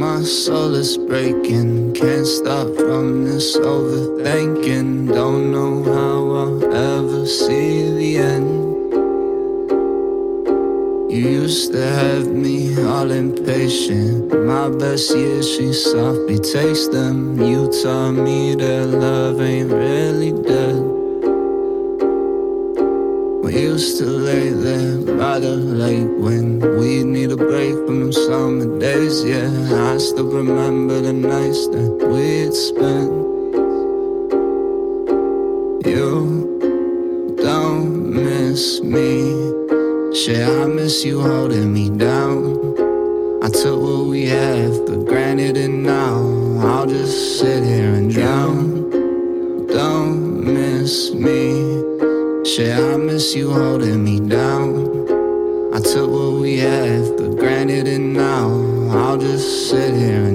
my soul is breaking. Can't stop from this overthinking. Don't know how I'll ever see the end. You used to have me all impatient. My best years, she softly takes them. You taught me that love ain't really dead. We used to lay there by the lake when we'd need a break from summer days. Yeah, I still remember the nights that we'd spent. You don't miss me. Shit, I miss you holding me down. I took what we have for granted, and now I'll just sit here Shit, I miss you holding me down. I took what we had for granted, and now I'll just sit here.